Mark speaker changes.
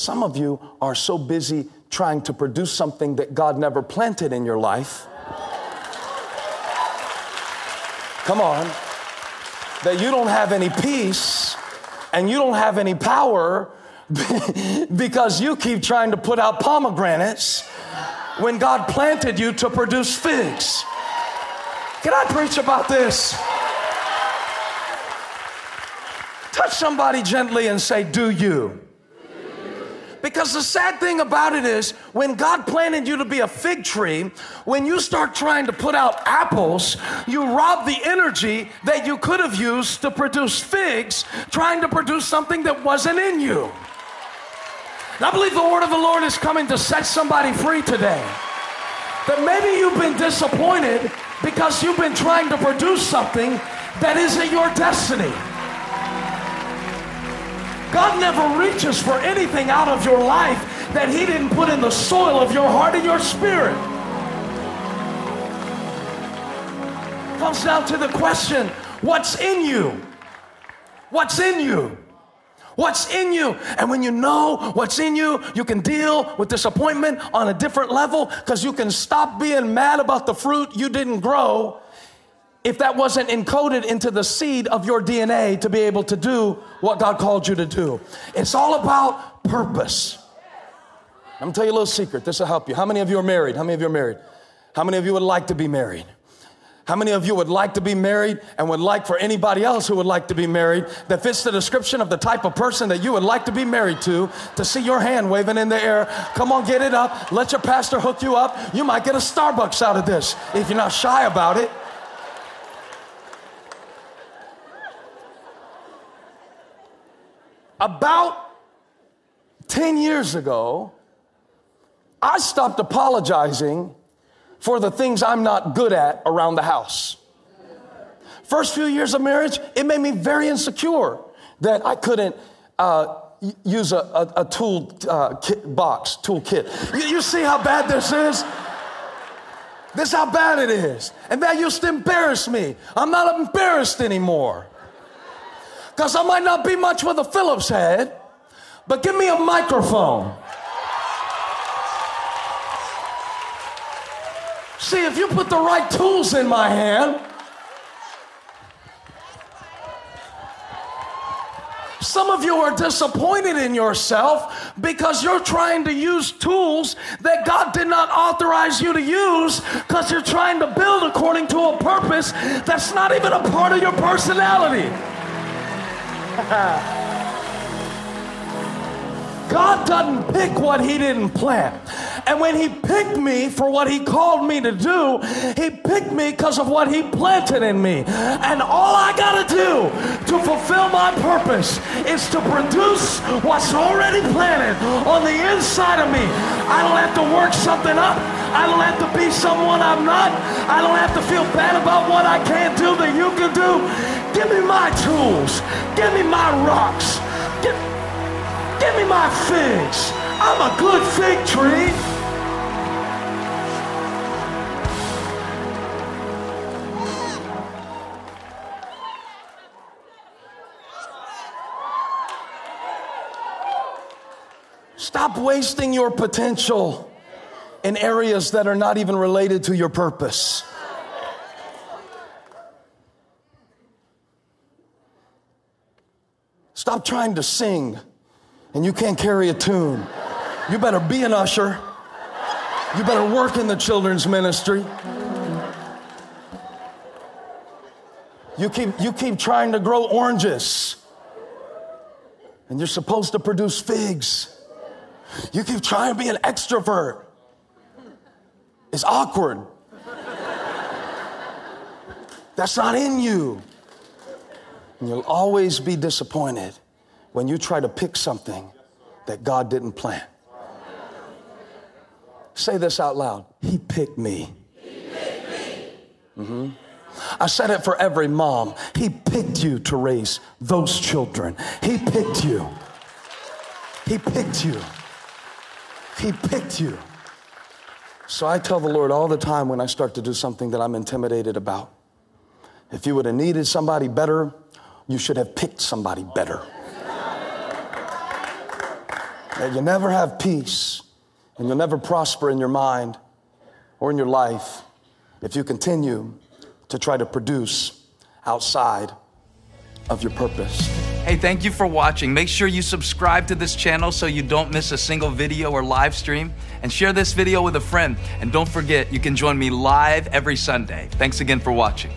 Speaker 1: Some of you are so busy trying to produce something that God never planted in your life. Come on. That you don't have any peace and you don't have any power because you keep trying to put out pomegranates when God planted you to produce figs. Can I preach about this? Touch somebody gently and say, Do you? Because the sad thing about it is, when God planted you to be a fig tree, when you start trying to put out apples, you rob the energy that you could have used to produce figs, trying to produce something that wasn't in you. And I believe the word of the Lord is coming to set somebody free today. That maybe you've been disappointed because you've been trying to produce something that isn't your destiny. God never reaches for anything out of your life that He didn't put in the soil of your heart and your spirit. Comes down to the question what's in you? What's in you? What's in you? And when you know what's in you, you can deal with disappointment on a different level because you can stop being mad about the fruit you didn't grow if that wasn't encoded into the seed of your DNA to be able to do what God called you to do. It's all about purpose. I'm gonna tell you a little secret. This will help you. How many of you are married? How many of you are married? How many of you would like to be married? How many of you would like to be married and would like for anybody else who would like to be married that fits the description of the type of person that you would like to be married to to see your hand waving in the air? Come on, get it up. Let your pastor hook you up. You might get a Starbucks out of this if you're not shy about it. About 10 years ago, I stopped apologizing for the things I'm not good at around the house. First few years of marriage, it made me very insecure that I couldn't uh, use a, a, a tool uh, kit box, tool kit. You, you see how bad this is? This is how bad it is. And that used to embarrass me. I'm not embarrassed anymore. Because I might not be much with a Phillips head, but give me a microphone. See, if you put the right tools in my hand, Some of you are disappointed in yourself because you're trying to use tools that God did not authorize you to use because you're trying to build according to a purpose that's not even a part of your personality. God doesn't pick what He didn't plant. And when He picked me for what He called me to do, He picked me because of what He planted in me. And all I got to do to fulfill my purpose is to produce what's already planted on the inside of me. I don't have to work something up. I don't have to be someone I'm not. I don't have to feel bad about what I can't do that you can do. My tools. Give me my rocks. Give, give me my figs. I'm a good fig tree. Stop wasting your potential in areas that are not even related to your purpose. Stop trying to sing and you can't carry a tune. You better be an usher. You better work in the children's ministry. You keep, you keep trying to grow oranges, and you're supposed to produce figs. You keep trying to be an extrovert. It's awkward. That's not in you. And you'll always be disappointed when you try to pick something that God didn't plant. Say this out loud He picked me. Mm-hmm. I said it for every mom. He picked you to raise those children. He picked you. He picked you. He picked you. So I tell the Lord all the time when I start to do something that I'm intimidated about. If you would have needed somebody better, you should have picked somebody better. That you never have peace and you'll never prosper in your mind or in your life if you continue to try to produce outside of your purpose.
Speaker 2: Hey, thank you for watching. Make sure you subscribe to this channel so you don't miss a single video or live stream. And share this video with a friend. And don't forget, you can join me live every Sunday. Thanks again for watching.